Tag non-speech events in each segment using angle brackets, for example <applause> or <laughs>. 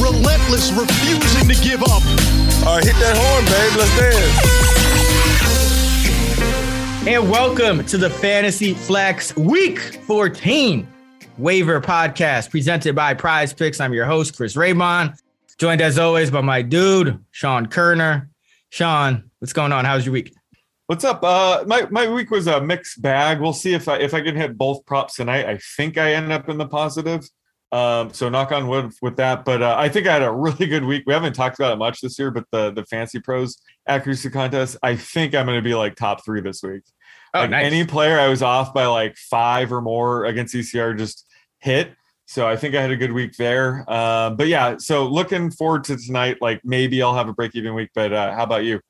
Relentless, refusing to give up. All right, hit that horn, babe. Let's dance. And welcome to the Fantasy Flex Week 14 waiver podcast presented by Prize Picks. I'm your host, Chris Raybon, joined as always by my dude, Sean Koerner. Sean, what's going on? How's your week? What's up? Uh, my my week was a mixed bag. We'll see if I if I can hit both props tonight. I think I end up in the positive. Um, so knock on wood with that. But uh, I think I had a really good week. We haven't talked about it much this year, but the the FantasyPros accuracy contest, I think I'm going to be like top three this week. Oh, like nice. Any player I was off by like five or more against ECR just hit. So I think I had a good week there. Um, but yeah, so looking forward to tonight. Like maybe I'll have a break even week. But uh, how about you?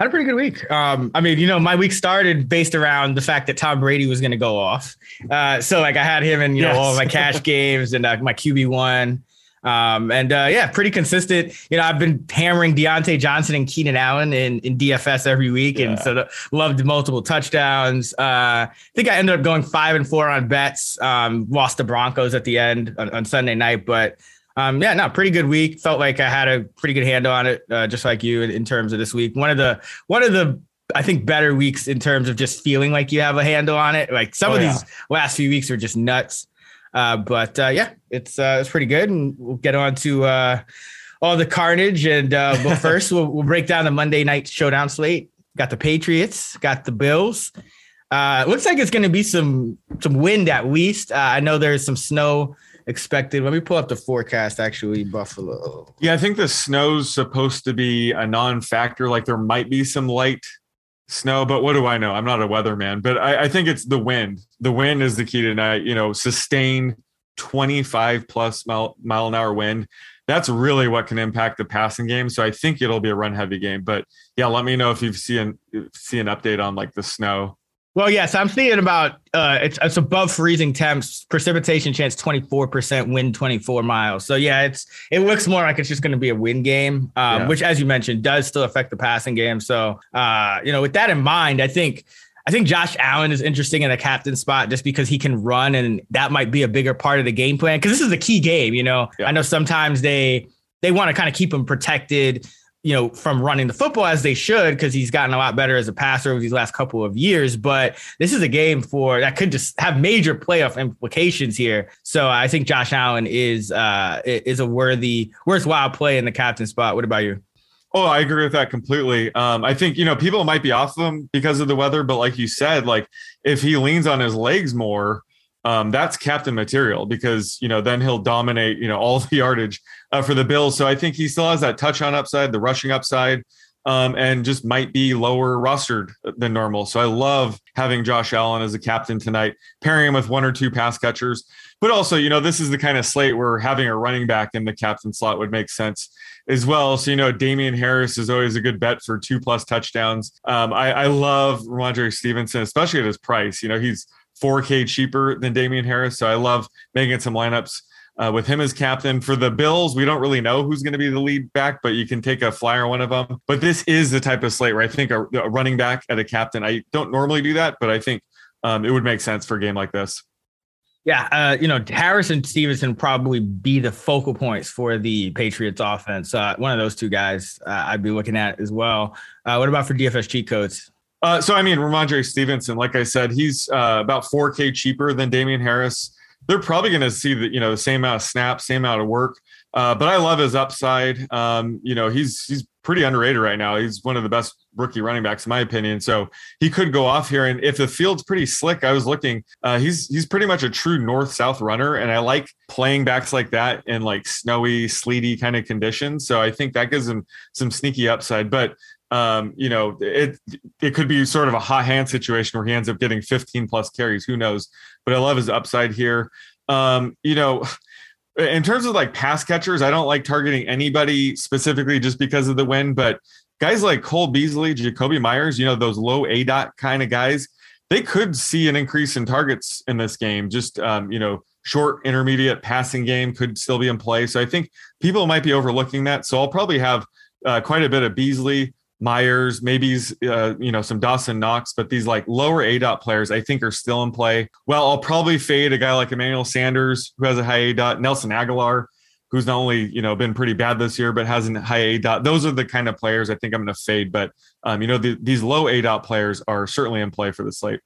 Had a pretty good week. Um, I mean, you know, my week started based around the fact that Tom Brady was going to go off. Uh, so like I had him in, you Yes. know, all my cash <laughs> games and uh, my QB one. Um, and uh, yeah, pretty consistent. You know, I've been hammering Diontae Johnson and Keenan Allen in, in DFS every week, and so the, loved multiple touchdowns. Uh, I think I ended up going five and four on bets. Um, lost the Broncos at the end on, on Sunday night, but um, yeah, no, pretty good week. Felt like I had a pretty good handle on it, uh, just like you in, in terms of this week. One of the one of the I think better weeks in terms of just feeling like you have a handle on it. Like some Oh, of yeah. these last few weeks are just nuts. Uh, but uh, yeah, it's uh, it's pretty good, and we'll get on to uh, all the carnage. And uh, but <laughs> first, we'll, we'll break down the Monday night showdown slate. Got the Patriots, got the Bills. Uh, looks like it's going to be some some wind at least. Uh, I know there's some snow expected. Let me pull up the forecast. Actually, Buffalo. Yeah, I think the snow's supposed to be a non-factor. Like there might be some light snow, but what do I know? I'm not a weatherman, but I, I think it's the wind. The wind is the key tonight. You know, sustained 25 plus mile, mile an hour wind. That's really what can impact the passing game. So I think it'll be a run heavy game. But yeah, let me know if you've seen see an update on like the snow. Well, yes, I'm thinking about uh, it's it's above freezing temps. Precipitation chance 24 percent, wind 24 miles. So yeah, it's it looks more like it's just going to be a wind game, um, Yeah. which, as you mentioned, does still affect the passing game. So uh, you know, with that in mind, I think I think Josh Allen is interesting in a captain spot just because he can run, and that might be a bigger part of the game plan because this is a key game. You know, Yeah. I know sometimes they they want to kind of keep him protected you know, from running the football as they should, because he's gotten a lot better as a passer over these last couple of years. But this is a game for that could just have major playoff implications here. So I think Josh Allen is uh is a worthy, worthwhile play in the captain spot. What about you? Oh, I agree with that completely. Um, I think you know people might be off him because of the weather, but like you said, like if he leans on his legs more, um, that's captain material because you know then he'll dominate you know all <laughs> the yardage uh, for the Bills. So I think he still has that touch on upside, the rushing upside, um, and just might be lower rostered than normal. So I love having Josh Allen as a captain tonight, pairing him with one or two pass catchers. But also, you know, this is the kind of slate where having a running back in the captain slot would make sense as well. So, you know, Damien Harris is always a good bet for two plus touchdowns. Um, I, I love Rhamondre Stevenson, especially at his price. You know, he's 4K cheaper than Damien Harris. So I love making some lineups uh, with him as captain. For the Bills, we don't really know who's going to be the lead back, but you can take a flyer on one of them. But this is the type of slate where I think a, a running back at a captain, I don't normally do that, but I think um, it would make sense for a game like this. Yeah, uh, you know, Harris and Stevenson probably be the focal points for the Patriots offense. Uh, one of those two guys uh, I'd be looking at as well. Uh, what about for DFS cheat codes? Uh, so I mean, Rhamondre Stevenson, like I said, he's uh, about 4K cheaper than Damien Harris. They're probably going to see the you know the same amount of snaps, same amount of work. Uh, but I love his upside. Um, you know, he's he's pretty underrated right now. He's one of the best rookie running backs in my opinion. So he could go off here. And if the field's pretty slick, I was looking. Uh, he's he's pretty much a true north south runner, and I like playing backs like that in like snowy, sleety kind of conditions. So I think that gives him some sneaky upside. But um, you know, it it could be sort of a hot hand situation where he ends up getting 15 plus carries. Who knows? But I love his upside here. Um, you know, in terms of like pass catchers, I don't like targeting anybody specifically just because of the win, but guys like Cole Beasley, Jakobi Meyers, you know, those low A dot kind of guys, they could see an increase in targets in this game. Just, um, you know, short, intermediate passing game could still be in play. So I think people might be overlooking that. So I'll probably have uh, quite a bit of Beasley, Meyers, maybe uh, you know some Dawson Knox, but these like lower A dot players I think are still in play. Well, I'll probably fade a guy like Emmanuel Sanders who has a high A dot, Nelson Agholor who's not only you know been pretty bad this year but has a high A dot. Those are the kind of players I think I'm going to fade. But um, you know the, these low A dot players are certainly in play for the slate.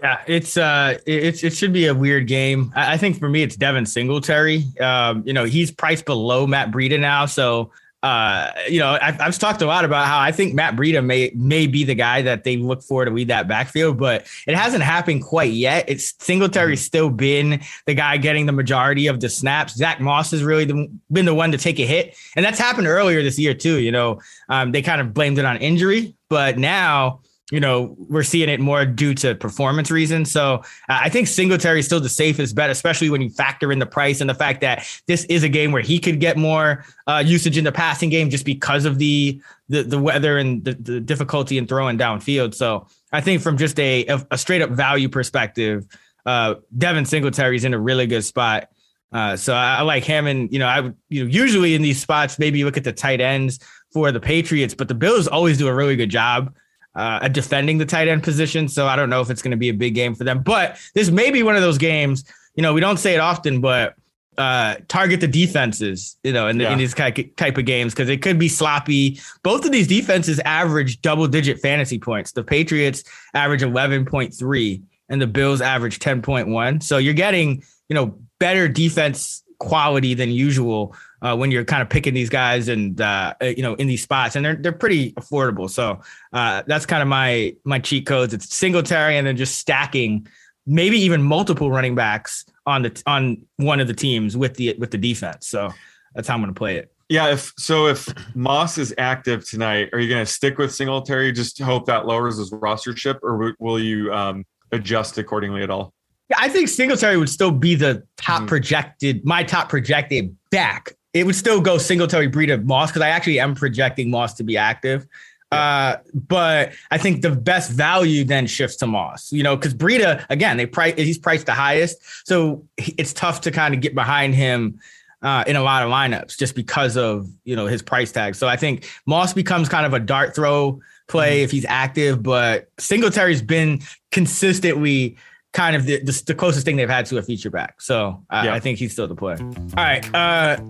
Yeah, it's uh, it's it should be a weird game. I, I think for me, it's Devin Singletary. Um, you know, he's priced below Matt Breida now, so uh, you know, I've, I've, talked a lot about how I think Matt Breida may may be the guy that they look for to lead that backfield, but it hasn't happened quite yet. It's Singletary's still been the guy getting the majority of the snaps. Zach Moss has really the, been the one to take a hit, and that's happened earlier this year too. You know, um, they kind of blamed it on injury, but now you know, we're seeing it more due to performance reasons. So uh, I think Singletary is still the safest bet, especially when you factor in the price and the fact that this is a game where he could get more uh, usage in the passing game just because of the the, the weather and the, the difficulty in throwing downfield. So I think from just a a straight up value perspective, uh, Devin Singletary is in a really good spot. Uh, so I, I like him, and you know, I you know usually in these spots maybe look at the tight ends for the Patriots, but the Bills always do a really good job uh, defending the tight end position. So I don't know if it's going to be a big game for them. But this may be one of those games. You know, we don't say it often, but uh, target the defenses. You know, in, the, yeah. in these type of games because it could be sloppy. Both of these defenses average double digit fantasy points. The Patriots average eleven point three, and the Bills average ten point one. So you're getting you know better defense quality than usual uh, when you're kind of picking these guys and uh, uh, you know in these spots, and they're they're pretty affordable. So uh, that's kind of my my cheat codes. It's Singletary and then just stacking maybe even multiple running backs on the on one of the teams with the with the defense. So that's how I'm going to play it. Yeah, if so, if Moss is active tonight, are you going to stick with Singletary? Just hope that lowers his rostership, or will you um, adjust accordingly at all? Yeah, I think Singletary would still be the top mm-hmm. projected, my top projected back it would still go Singletary Breida Moss because I actually am projecting Moss to be active. Uh, but I think the best value then shifts to Moss, you know, because Breida, again, they price he's priced the highest. So it's tough to kind of get behind him uh, in a lot of lineups just because of, you know, his price tag. So I think Moss becomes kind of a dart throw play mm-hmm. if he's active, but Singletary's been consistently kind of the, the, the, closest thing they've had to a feature back. So uh, yeah. I think he's still the play. All right. Uh,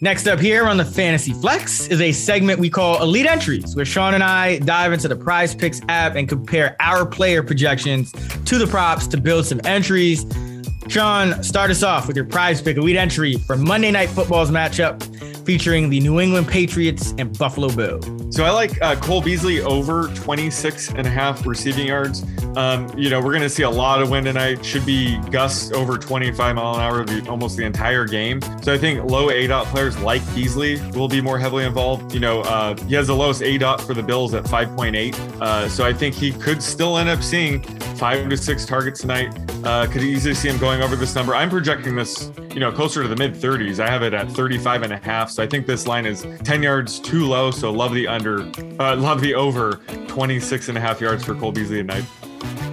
next up here on the Fantasy Flex is a segment we call Elite Entries, where Sean and I dive into the Prize Picks app and compare our player projections to the props to build some entries. Sean, start us off with your prize pick elite entry for Monday Night Football's matchup featuring the New England Patriots and Buffalo Bills. So I like uh, Cole Beasley over 26 and a half receiving yards. Um, you know, we're going to see a lot of wind tonight. Should be gusts over 25 mile an hour almost the entire game. So I think low A dot players like Beasley will be more heavily involved. You know, uh, he has the lowest A dot for the Bills at 5.8. Uh, so I think he could still end up seeing five to six targets tonight. Uh, could easily see him going over this number. I'm projecting this, you know, closer to the mid 30s. I have it at 35 and a half. So I think this line is 10 yards too low. So love the under, uh, love the over 26 and a half yards for Cole Beasley tonight.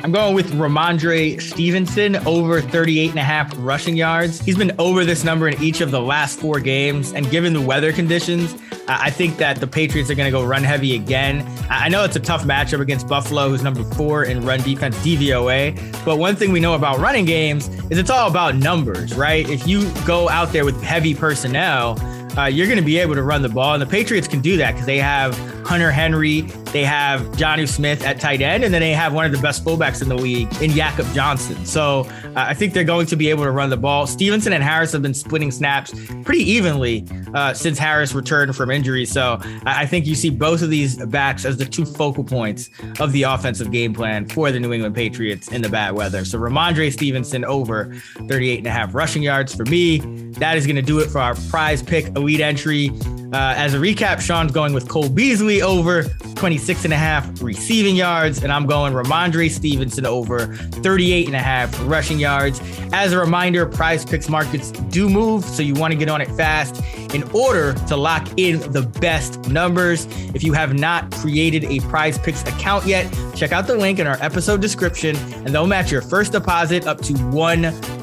I'm going with Rhamondre Stevenson over 38 and a half rushing yards. He's been over this number in each of the last four games. And given the weather conditions, I think that the Patriots are going to go run heavy again. I know it's a tough matchup against Buffalo, who's number four in run defense DVOA. But one thing we know about running games is it's all about numbers, right? If you go out there with heavy personnel, uh, you're going to be able to run the ball. And the Patriots can do that because they have Hunter Henry, they have Jonnu Smith at tight end, and then they have one of the best fullbacks in the league in Jakob Johnson. So I think they're going to be able to run the ball. Stevenson and Harris have been splitting snaps pretty evenly uh, since Harris returned from injury. So I think you see both of these backs as the two focal points of the offensive game plan for the New England Patriots in the bad weather. So Rhamondre Stevenson over 38 and a half rushing yards for me. That is going to do it for our prize pick elite entry. Uh, as a recap, Sean's going with Cole Beasley over 26 and a half receiving yards, and I'm going Rhamondre Stevenson over 38 and a half rushing yards. As a reminder, prize picks markets do move, so you want to get on it fast in order to lock in the best numbers. If you have not created a prize picks account yet, check out the link in our episode description, and they'll match your first deposit up to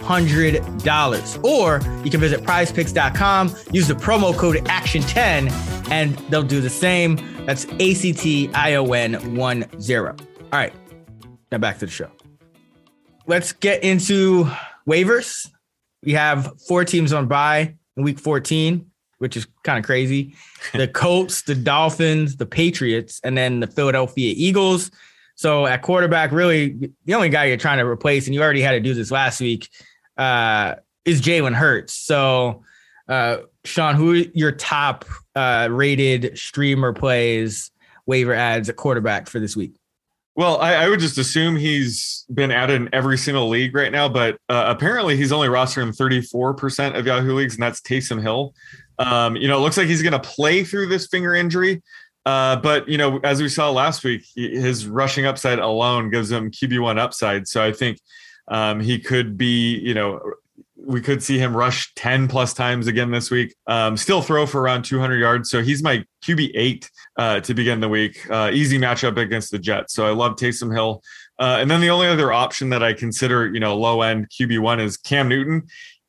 $100. Or you can visit prizepicks.com, use the promo code ACTION10, and they'll do the same. That's A C T I O N 1 0. All right, now back to the show. Let's get into waivers. We have four teams on bye in week 14, which is kind of crazy. <laughs> The Colts, the Dolphins, the Patriots, and then the Philadelphia Eagles. So at quarterback, really the only guy you're trying to replace, and you already had to do this last week, uh, is Jalen Hurts. So, uh, Sean, who are your top uh, rated streamer plays, waiver ads at quarterback for this week? Well, I, I, would just assume he's been added in every single league right now, but uh, apparently he's only rostered in 34% of Yahoo leagues, and that's Taysom Hill. Um, you know, it looks like he's going to play through this finger injury. Uh, but you know, as we saw last week, his rushing upside alone gives him QB one upside. So I think um, he could be, you know, we could see him rush 10 plus times again this week. Um, still throw for around 200 yards. So he's my QB eight uh, to begin the week. Uh, easy matchup against the Jets. So I love Taysom Hill. Uh, and then the only other option that I consider, you know, low end QB one is Cam Newton.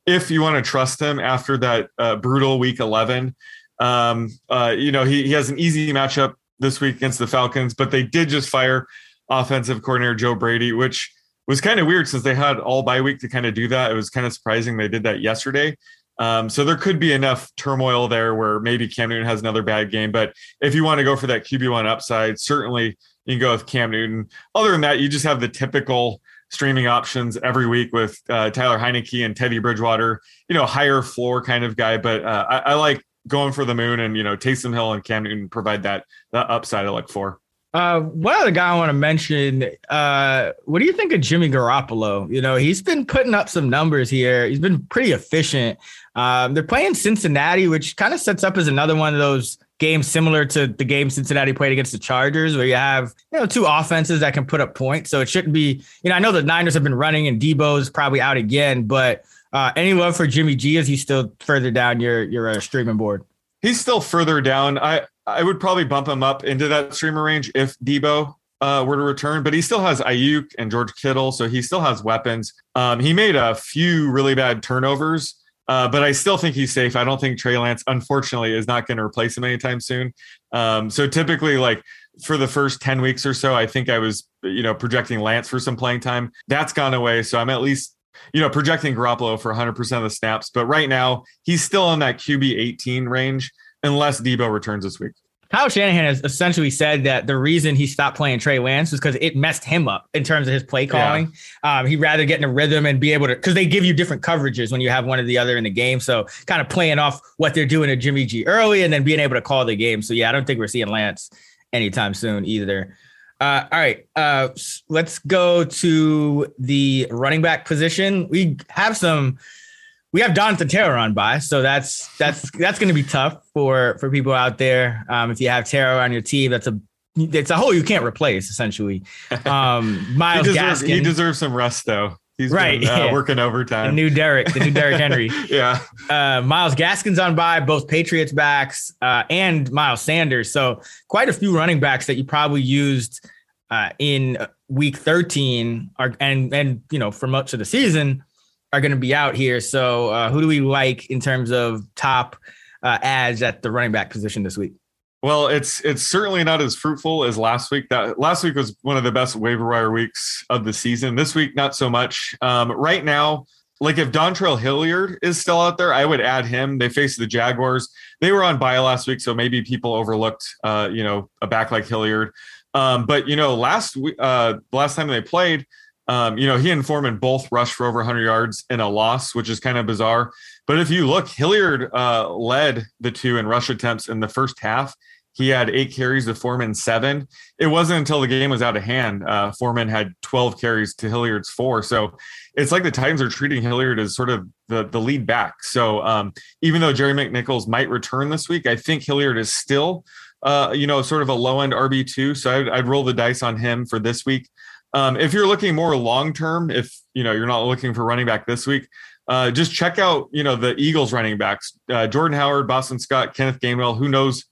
If you want to trust him after that uh, brutal week 11, um, uh, you know, he, he has an easy matchup this week against the Falcons, but they did just fire offensive coordinator Joe Brady, which was kind of weird since they had all bye week to kind of do that. It was kind of surprising they did that yesterday. Um, so there could be enough turmoil there where maybe Cam Newton has another bad game. But if you want to go for that QB1 upside, certainly you can go with Cam Newton. Other than that, you just have the typical streaming options every week with uh, Taylor Heinicke and Teddy Bridgewater, you know, higher floor kind of guy. But uh, I, I, like going for the moon and, you know, Taysom Hill and Cam Newton provide that, that upside I look for. Uh, one other guy I want to mention. Uh, what do you think of Jimmy Garoppolo? You know, he's been putting up some numbers here. He's been pretty efficient. Um, they're playing Cincinnati, which kind of sets up as another one of those games similar to the game Cincinnati played against the Chargers, where you have you know two offenses that can put up points. So it shouldn't be. You know, I know the Niners have been running, and Deebo's probably out again, but uh, any love for Jimmy G? Is he still further down your your uh, streaming board? He's still further down. I I would probably bump him up into that streamer range if Deebo uh, were to return, but he still has Aiyuk and George Kittle, so he still has weapons. Um, he made a few really bad turnovers, uh, but I still think he's safe. I don't think Trey Lance, unfortunately, is not going to replace him anytime soon. Um, so typically, like for the first 10 weeks or so, I think I was, you know, projecting Lance for some playing time. That's gone away. So I'm at least, you know, projecting Garoppolo for 100% of the snaps. But right now, he's still in that QB 18 range unless Deebo returns this week. Kyle Shanahan has essentially said that the reason he stopped playing Trey Lance was because it messed him up in terms of his play calling. Yeah. Um, he'd rather get in a rhythm and be able to, because they give you different coverages when you have one or the other in the game. So kind of playing off what they're doing to Jimmy G early and then being able to call the game. So yeah, I don't think we're seeing Lance anytime soon either. Uh, all right, uh, let's go to the running back position. We have some we have Jonathan Taylor on bye, so that's that's that's going to be tough for for people out there. Um, if you have Taylor on your team, that's a it's a hole you can't replace essentially. Um, Myles <laughs> he, deserves, Gaskin, he deserves some rest though. He's right, been, uh, yeah. working overtime. The new Derek, the new Derrick Henry. <laughs> yeah. Uh, Myles Gaskin's on by both Patriots backs uh, and Miles Sanders. So quite a few running backs that you probably used uh, in week 13 are and and you know for much of the season are going to be out here. So, uh, who do we like in terms of top uh, ads at the running back position this week? Well, it's it's certainly not as fruitful as last week. That last week was one of the best waiver wire weeks of the season. This week, not so much. Um, right now, like if Dontrell Hilliard is still out there, I would add him. They face the Jaguars. They were on bye last week, so maybe people overlooked, uh, you know, a back like Hilliard. Um, but you know, last uh, last time they played, um, you know, he and Foreman both rushed for over 100 yards in a loss, which is kind of bizarre. But if you look, Hilliard uh, led the two in rush attempts in the first half. he had eight carries to Foreman seven. It wasn't until the game was out of hand. Uh, Foreman had 12 carries to Hilliard's four. So it's like the Titans are treating Hilliard as sort of the, the lead back. So um, even though Jerry McNichols might return this week, I think Hilliard is still, uh, you know, sort of a low end RB2. So I'd, I'd roll the dice on him for this week. Um, if you're looking more long term, if you know you're not looking for running back this week, uh, just check out you know the Eagles running backs: uh, Jordan Howard, Boston Scott, Kenneth Gainwell. Who knows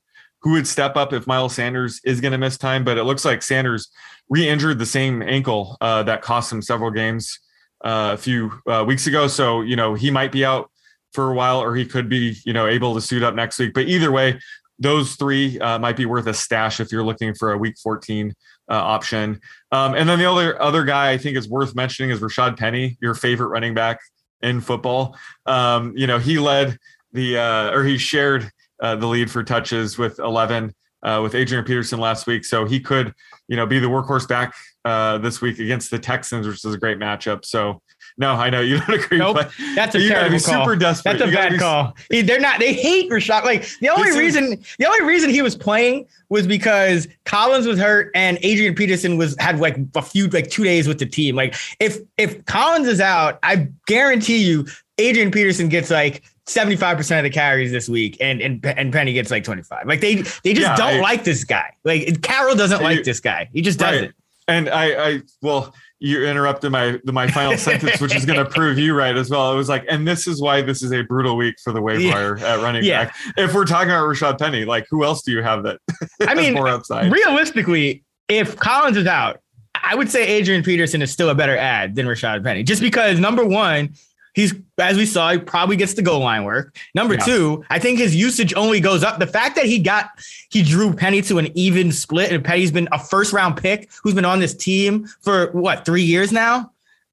who would step up if Miles Sanders is going to miss time? But it looks like Sanders re-injured the same ankle uh, that cost him several games uh, a few uh, weeks ago. So you know he might be out for a while, or he could be you know able to suit up next week. But either way, those three uh, might be worth a stash if you're looking for a Week 14 uh, option. Um, and then the other other guy I think is worth mentioning is Rashad Penny, your favorite running back in football. Um, you know, he led the uh, or he shared uh, the lead for touches with 11 uh, with Adrian Peterson last week, so he could you know be the workhorse back uh, this week against the Texans, which is a great matchup. So no, I know you don't <laughs> agree. Nope. But That's a you gotta be call. super desperate. That's a bad be- call. They're not. They hate Rashad. Like the only This is- reason, the only reason he was playing was because Collins was hurt and Adrian Peterson was had like a few like two days with the team. Like if if Collins is out, I guarantee you Adrian Peterson gets like. 75% of the carries this week and and and Penny gets like 25. Like they they just Yeah, don't I- like this guy. Like Carroll doesn't like this guy. He just Right. doesn't. And I, I, well, you interrupted my my final <laughs> sentence, which is going to prove you right as well. It was like, and this is why this is a brutal week for the waiver Yeah. wire at running Yeah. back. If we're talking about Rashad Penny, like who else do you have that? I <laughs> has mean, more upside. realistically, if Collins is out, I would say Adrian Peterson is still a better ad than Rashad Penny, just because number one, he's as we saw, he probably gets the goal line work. Number Yeah. two, I think his usage only goes up. The fact that he got he drew Penny to an even split, and Penny's been a first round pick who's been on this team for what three years now.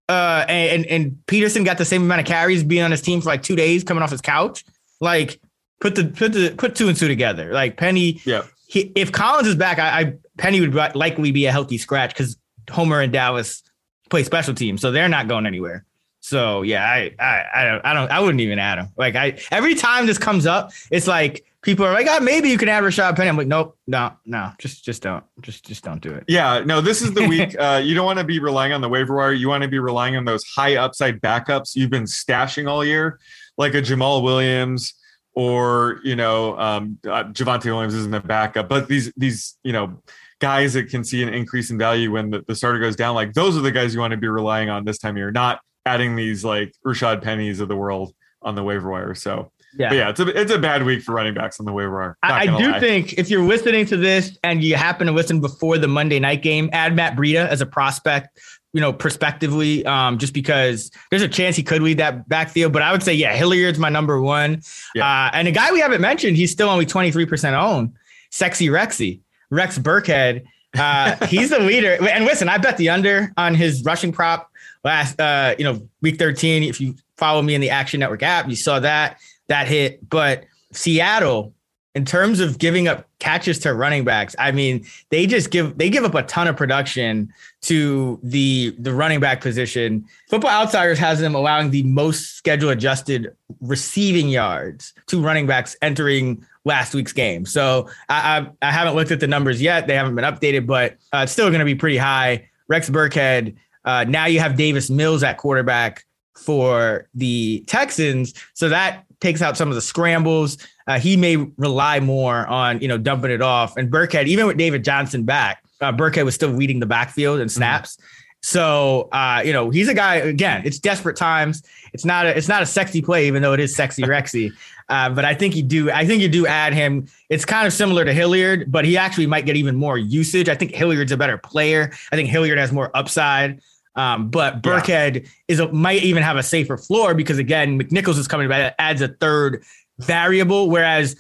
Uh, and and Peterson got the same amount of carries being on his team for like two days, coming off his couch. Like, put the put the put two and two together. Like Penny, Yeah. he, if Collins is back, I, I Penny would likely be a healthy scratch because Homer and Dallas play special teams, so they're not going anywhere. So yeah, I I I don't I don't I wouldn't even add him. Like I every time this comes up, it's like people are like, oh, maybe you can add Rashad Penny. I'm like, nope, no, no, just just don't, just just don't do it. Yeah, no, this is the week. <laughs> Uh, you don't want to be relying on the waiver wire. You want to be relying on those high upside backups you've been stashing all year, like a Jamaal Williams or you know um, uh, Javonte Williams isn't a backup, but these these you know guys that can see an increase in value when the, the starter goes down. Like those are the guys you want to be relying on this time of year, not adding these like Rashad Pennies of the world on the waiver wire. So Yeah. but yeah, it's a it's a bad week for running backs on the waiver wire. I, I do lie. think if you're listening to this and you happen to listen before the Monday night game, add Matt Breida as a prospect, you know, prospectively, um, just because there's a chance he could lead that backfield. But I would say, yeah, Hilliard's my number one. Yeah. Uh, and a guy we haven't mentioned, he's still only 23% owned, Sexy Rexy, Rex Burkhead. Uh, he's the <laughs> leader. And listen, I bet the under on his rushing prop last, uh, you know, week 13. If you follow me in the Action Network app, you saw that that hit. But Seattle, in terms of giving up catches to running backs, I mean, they just give they give up a ton of production to the the running back position. Football Outsiders has them allowing the most schedule adjusted receiving yards to running backs entering last week's game. So I, I, I haven't looked at the numbers yet; they haven't been updated, but uh, it's still going to be pretty high. Rex Burkhead. Uh, now you have Davis Mills at quarterback for the Texans, so that takes out some of the scrambles. Uh, he may rely more on you know dumping it off. And Burkhead, even with David Johnson back, uh, Burkhead was still leading the backfield and snaps. So uh, you know he's a guy. Again, it's desperate times. It's not a it's not a sexy play, even though it is sexy <laughs> Rexy. Uh, but I think you do. I think you do add him. It's kind of similar to Hilliard, but he actually might get even more usage. I think Hilliard's a better player. I think Hilliard has more upside. Um, but Burkhead is a, might even have a safer floor because again, McNichols is coming back. That adds a third variable, whereas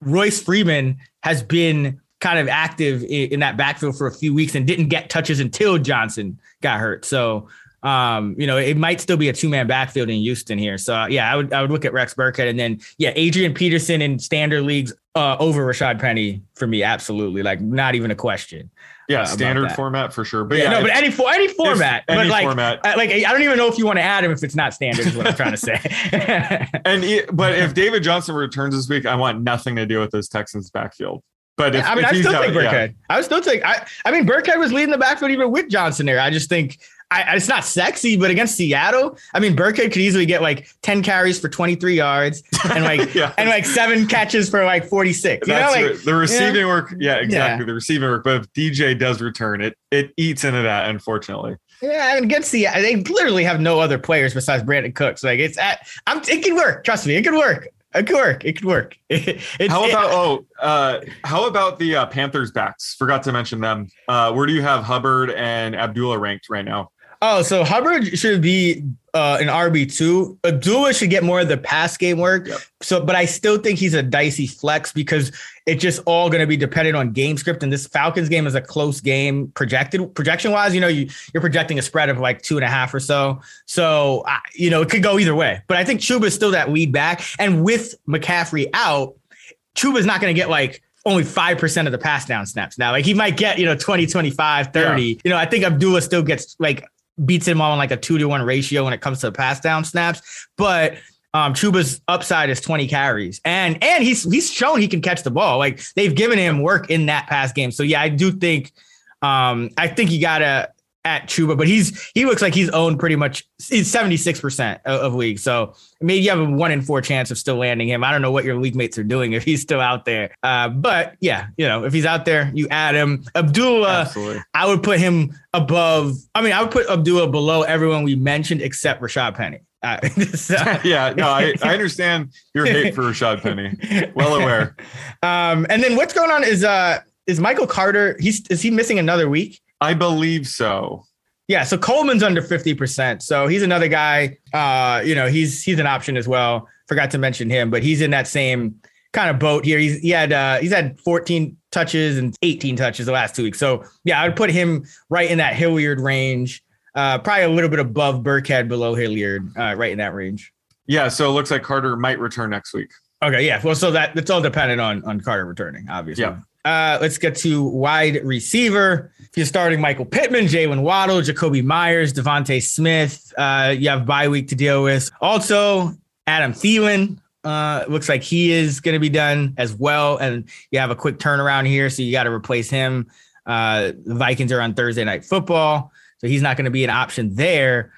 Royce Freeman has been kind of active in, in that backfield for a few weeks and didn't get touches until Johnson got hurt. So um, you know, it might still be a two man backfield in Houston here. So uh, yeah, I would I would look at Rex Burkhead and then yeah, Adrian Peterson in standard leagues uh, over Rashad Penny for me, absolutely, like not even a question. Yeah, uh, standard format for sure. But Yeah, yeah, no, if- but any for any format, but any like format. uh, like I don't even know if you want to add him if it's not standard. Is what I'm trying to say. <laughs> And it, but if David Johnson returns this week, I want nothing to do with this Texans backfield. But if, I mean, I still out- think yeah. Burkhead. I would still think. I, I mean, Burkhead was leading the backfield even with Johnson there. I just think I, it's not sexy, but against Seattle, I mean, Burkhead could easily get like ten carries for twenty three yards and like <laughs> Yeah. and like seven catches for like forty six. You know, like the receiving work. Yeah, exactly. Yeah. The receiving work. But if DJ does return, it it eats into that, unfortunately. yeah, and against Seattle, they literally have no other players besides Brandin Cooks. Like it's at, I'm. It can work. Trust me, it can work. It could work. It could work. <laughs> How it- about oh, uh, how about the uh, Panthers backs? Forgot to mention them. Uh, where do you have Hubbard and Abdullah ranked right now? Oh, so Hubbard should be uh, an RB two. Abdullah should get more of the pass game work. Yep. So, but I still think he's a dicey flex because it's just all going to be dependent on game script. And this Falcons game is a close game projected projection wise. You know, you you're projecting a spread of like two and a half or so. So, I you know, it could go either way. But I think Chuba is still that lead back, and with McCaffrey out, Chuba's not going to get like only 5% of the pass down snaps now. Like he might get, you know, 20, 25, 30. You know, I think Abdullah still gets like beats him on like a two to one ratio when it comes to the pass down snaps. But um Chuba's upside is 20 carries. And and he's he's shown he can catch the ball. Like they've given him work in that pass game. So yeah, I do think um I think you gotta at Chuba, but he's he looks like he's owned pretty much he's 76% of, of league. So maybe you have a one in four chance of still landing him. I don't know what your league mates are doing if he's still out there. Uh, but yeah, you know, if he's out there, you add him. Abdullah, Absolutely. I would put him above. I mean, I would put Abdullah below everyone we mentioned except Rashad Penny. Uh, <laughs> so- yeah, no, I, I <laughs> understand your hate for Rashad Penny. Well aware. um, and then what's going on is uh is Michael Carter? He's is he missing another week? I believe so. Yeah, so Coleman's under 50%. So he's another guy. Uh, you know, he's he's an option as well. Forgot to mention him, but he's in that same kind of boat here. He's he had uh he's had 14 touches and 18 touches the last two weeks. So yeah, I would put him right in that Hilliard range. Uh probably a little bit above Burkhead, below Hilliard, uh, right in that range. Yeah, so it looks like Carter might return next week. Okay, yeah. Well, so that that's all dependent on on Carter returning, obviously. Yeah. Uh, let's get to wide receiver. If you're starting Michael Pittman, Jaylen Waddle, Jakobi Meyers, DeVonta Smith, uh, you have bye week to deal with. Also, Adam Thielen. Uh, looks like he is going to be done as well, and you have a quick turnaround here, so you got to replace him. Uh, the Vikings are on Thursday night football, so he's not going to be an option there.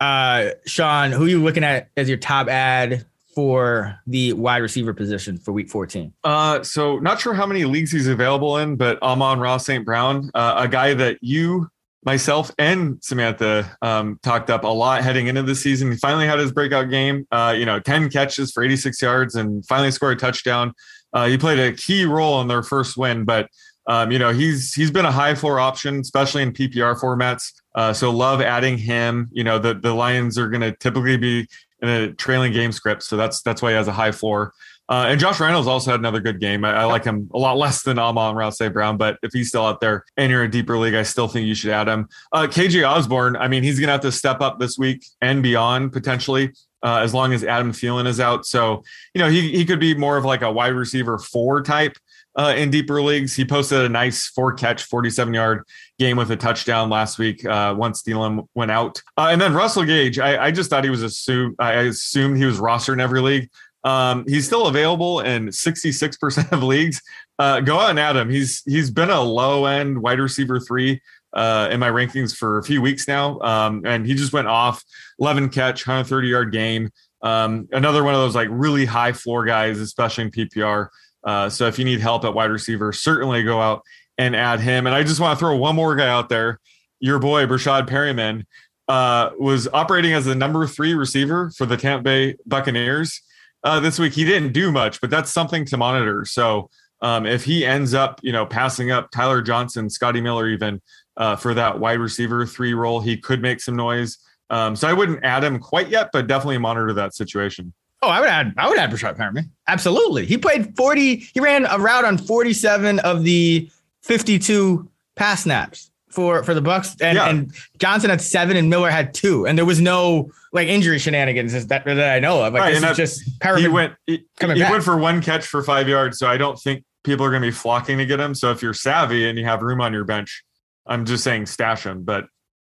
Uh, Sean, who are you looking at as your top ad for the wide receiver position for week 14? Uh, so not sure how many leagues he's available in, but Amon-Ra St. Brown, uh, a guy that you, myself, and Samantha um, talked up a lot heading into the season. He finally had his breakout game. Uh, you know, ten catches for 86 yards and finally scored a touchdown. Uh, he played a key role in their first win, but um, you know he's he's been a high floor option, especially in PPR formats. Uh, so love adding him. You know the the Lions are going to typically be in a trailing game script, so that's that's why he has a high floor. Uh, and Josh Reynolds also had another good game. I, I like him a lot less than Amon-Ra St. Brown, but if he's still out there and you're in a deeper league, I still think you should add him. Uh, KJ Osborn, I mean, he's going to have to step up this week and beyond potentially. Uh, as long as Adam Thielen is out, so you know he he could be more of like a wide receiver four type uh, in deeper leagues. He posted a nice four catch, 47 yard game with a touchdown last week uh, once Thielen went out. Uh, and then Russell Gage, I, I just thought he was assumed, I assumed he was rostered in every league. Um, he's still available in 66% of leagues. Uh, go on, Adam. He's he's been a low end wide receiver three uh, in my rankings for a few weeks now, um, and he just went off 11 catch, 130 yard game. Um, another one of those like really high floor guys, especially in PPR. Uh, so if you need help at wide receiver, certainly go out and add him. And I just want to throw one more guy out there. Your boy Breshad Perriman uh, was operating as the number three receiver for the Tampa Bay Buccaneers uh, this week. He didn't do much, but that's something to monitor. So um, if he ends up, you know, passing up Tyler Johnson, Scotty Miller, even uh, for that wide receiver three role, he could make some noise. Um, so I wouldn't add him quite yet, but definitely monitor that situation. Oh, I would add I would add Breshad Perriman. Absolutely. He played 40, he ran a route on 47 of the 52 pass snaps for for the Bucs. And, Yeah. and Johnson had seven and Miller had two. And there was no like injury shenanigans that, that I know of. Like Right, this is just Perriman. he went he, he went for one catch for five yards so i don't think people are going to be flocking to get him so if you're savvy and you have room on your bench i'm just saying stash him but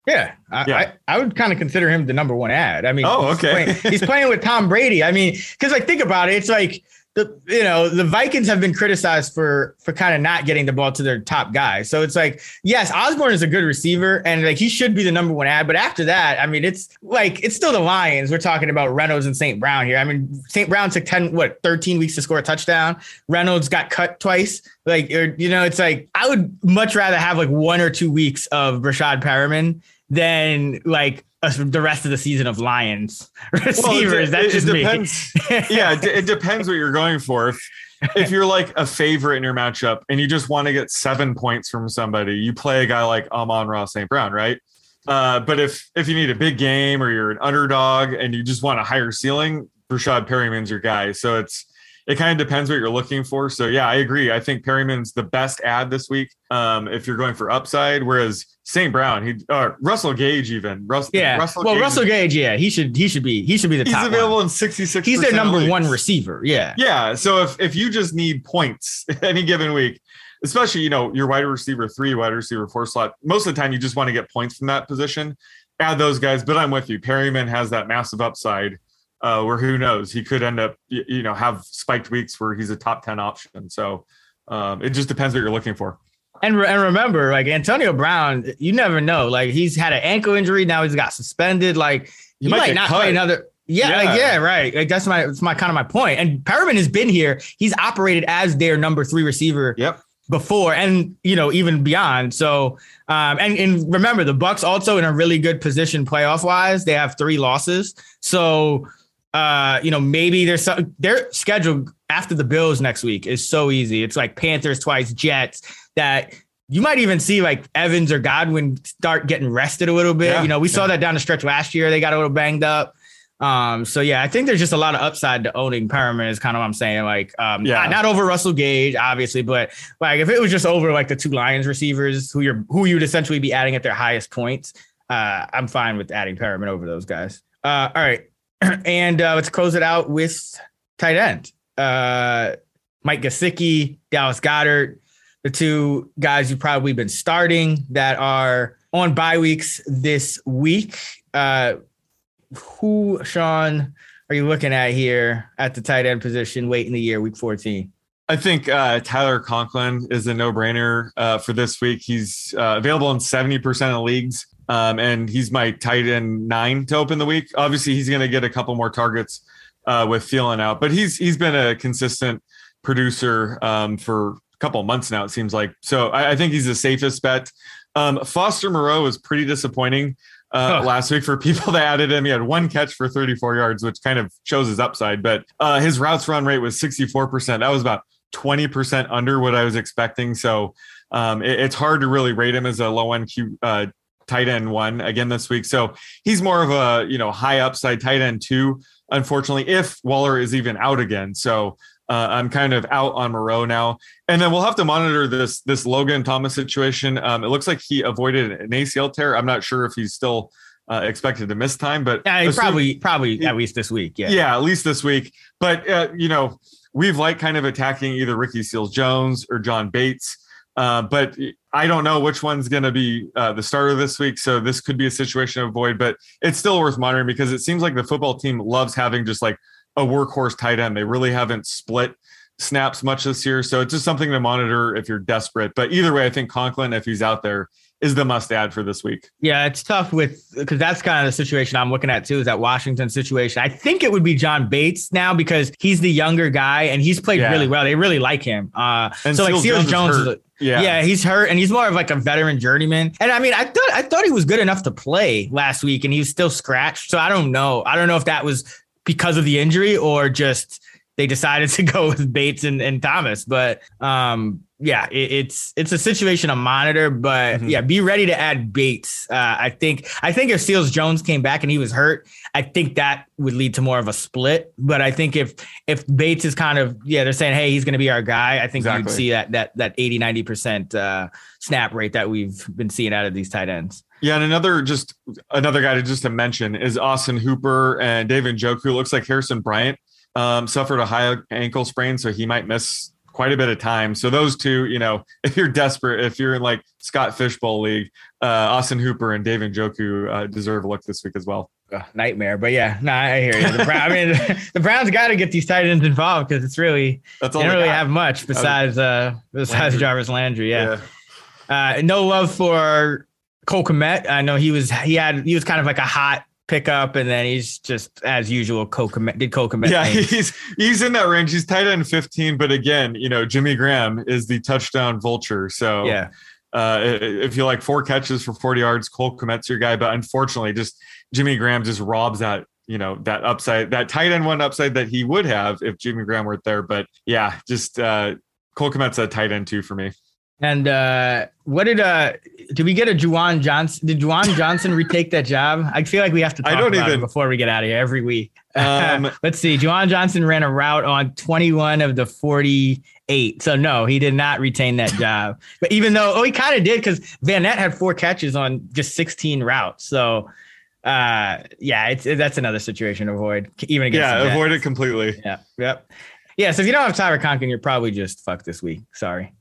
Yeah, I, Yeah. I, I would kind of consider him the number one ad. I mean, Oh, he's okay. playing- he's playing with Tom Brady. I mean, because like think about it, it's like the you know the Vikings have been criticized for for kind of not getting the ball to their top guys. So it's like yes, Osborn is a good receiver and like he should be the number one ad. But after that, I mean, it's like it's still the Lions. We're talking about Reynolds and St. Brown here. I mean, St. Brown took ten what thirteen weeks to score a touchdown. Reynolds got cut twice. Like or, you know, it's like I would much rather have like one or two weeks of Breshad Perriman than like <laughs> the rest of the season of Lions <laughs> receivers. Well, it, That's it, just it depends. <laughs> yeah, it, it depends what you're going for. If, if you're like a favorite in your matchup and you just want to get seven points from somebody, you play a guy like Amon-Ra St. Brown, right? Uh, but if if you need a big game or you're an underdog and you just want a higher ceiling, Breshad Perriman's your guy. So it's it kind of depends what you're looking for. So yeah, I agree. I think Perriman's the best ad this week. Um, if you're going for upside, whereas St. Brown, he uh, Russell Gage even Russ, Yeah. Russell well, Gage, Russell Gage, yeah, he should he should be he should be the he's top. He's available one. in 66. He's their number one receiver. Yeah. Yeah. So if if you just need points <laughs> any given week, especially you know your wide receiver three, wide receiver four slot, most of the time you just want to get points from that position. Add those guys, but I'm with you. Perriman has that massive upside. Uh, where who knows he could end up you know have spiked weeks where he's a top 10 option so um, it just depends what you're looking for And, re- and remember, like Antonio Brown, you never know. Like he's had an ankle injury, now he's got suspended. Like he, might might, not cut. play another. Yeah, Yeah. like, yeah, right. Like that's my that's my kind of my point. And Perriman has been here. He's operated as their number three receiver yep before, and you know even beyond. So, um, and and remember the Bucs also in a really good position playoff wise. They have three losses. So, uh, you know maybe there's some their schedule after the Bills next week is so easy. It's like Panthers twice, Jets that. You might even see like Evans or Godwin start getting rested a little bit. Yeah, you know, we saw that down the stretch last year. They got a little banged up. Um, so yeah, I think there's just a lot of upside to owning Perriman is kind of what I'm saying. Like, um, Yeah. not, not over Russell Gage, obviously, but like if it was just over like the two Lions receivers who you're who you'd essentially be adding at their highest points, uh, I'm fine with adding Perriman over those guys. Uh, all right, <clears throat> and uh, let's close it out with tight end. Uh, Mike Gesicki, Dallas Goedert, the two guys you've probably been starting that are on bye weeks this week. Uh, who, Sean, are you looking at here at the tight end position late in the year, week 14? I think uh, Tyler Conklin is a no-brainer uh, for this week. He's uh, available in 70% of leagues, um, and he's my tight end nine to open the week. Obviously, he's going to get a couple more targets uh, with Thielen out, but he's he's been a consistent producer um, for a couple of months now. It seems like so. I, I think he's the safest bet. Um, Foster Moreau was pretty disappointing uh, Huh. last week for people <laughs> that added him. He had one catch for 34 yards, which kind of shows his upside. But uh, his routes run rate was 64%. That was about 20% under what I was expecting. So um, it- it's hard to really rate him as a low end Q, uh, tight end one again this week. So he's more of a you know high upside tight end two. Unfortunately, if Waller is even out again, so uh, I'm kind of out on Moreau now. And then we'll have to monitor this this Logan Thomas situation. Um, it looks like he avoided an ACL tear. I'm not sure if he's still uh, expected to miss time, but Yeah, assume- probably, probably at least this week. Yeah. yeah, at least this week. But uh, you know, we've liked kind of attacking either Ricky Seals Jones or John Bates. Uh, but I don't know which one's going to be uh, the starter this week. So this could be a situation to avoid, but it's still worth monitoring because it seems like the football team loves having just like a workhorse tight end. They really haven't split snaps much this year. So it's just something to monitor if you're desperate. But either way, I think Conklin, if he's out there, is the must add for this week. Yeah, it's tough with because that's kind of the situation I'm looking at too. Is that Washington situation? I think it would be John Bates now because he's the younger guy and he's played Yeah. really well. They really like him. Uh, And so like Seals Jones is Jones, is a- Yeah. yeah. he's hurt and he's more of like a veteran journeyman. And I mean, I thought I thought he was good enough to play last week, and he was still scratched. So I don't know. I don't know if that was because of the injury or just they decided <laughs> to go with Bates and, and Thomas. But um, yeah, it, it's it's a situation to monitor. But Mhm. yeah, be ready to add Bates. Uh, I think I think if Seals Jones came back and he was hurt, I think that would lead to more of a split. But I think if if Bates is kind of yeah, they're saying hey, he's going to be our guy. I think you'd see that that that 80 90 percent uh, snap rate that we've been seeing out of these tight ends. Yeah, and another just another guy to just to mention is Austin Hooper and David Njoku. Looks like Harrison Bryant um, suffered a high ankle sprain, so he might miss quite a bit of time. So those two, you know, <laughs> if you're desperate, if you're in like Scott Fishbowl League, uh, Austin Hooper and David Njoku uh, deserve a look this week as well. uh, nightmare. But yeah, no, I hear you. The Brown, I mean, <laughs> the Browns got to get these tight ends involved because it's really That's they all don't they really got. have much besides uh besides Landry. Jarvis Landry. Yeah. Uh, no love for Cole Kmet. I know he was he had he was kind of like a hot pickup, and then he's just as usual. Cole Kmet did Cole Kmet. Yeah, things. he's he's in that range. He's tight end 15, but again, you know, Jimmy Graham is the touchdown vulture. So yeah. uh, if you like four catches for 40 yards, Cole Kmet's your guy. But unfortunately, just Jimmy Graham just robs that, you know, that upside, that tight end one upside that he would have if Jimmy Graham weren't there. But yeah, just uh, Cole Kmet's a tight end two for me. And uh, what did uh did we get a Juwan Johnson? Did Juwan Johnson retake that job? I feel like we have to I talk don't about it even- before we get out of here every week. Um, <laughs> Let's see. Juwan Johnson ran a route on 21 of the 48. So no, he did not retain that job. But even though oh he kind of did because Vannett had four catches on just 16 routes. So uh yeah, it's that's another situation to avoid. Even against yeah, avoid it completely. Yeah. Yep. Yeah. So if you don't have Tyler Conklin, you're probably just fucked this week. Sorry.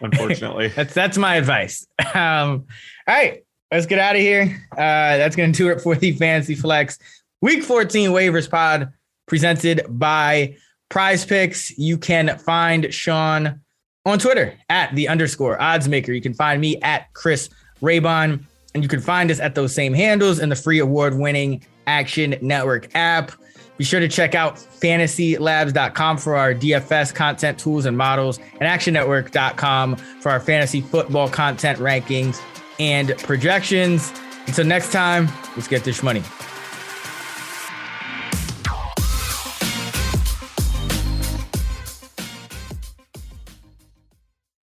Unfortunately. <laughs> that's that's my advice. Um, all right, let's get out of here. Uh, that's going to do it for the Fantasy Flex Week 14 waivers pod presented by PrizePicks. You can find Sean on Twitter at the underscore odds maker. You can find me at Chris Raybon, and you can find us at those same handles in the free award winning Action Network app. Be sure to check out fantasylabs.com for our DFS content tools and models, and actionnetwork.com for our fantasy football content rankings and projections. Until next time, let's get this money.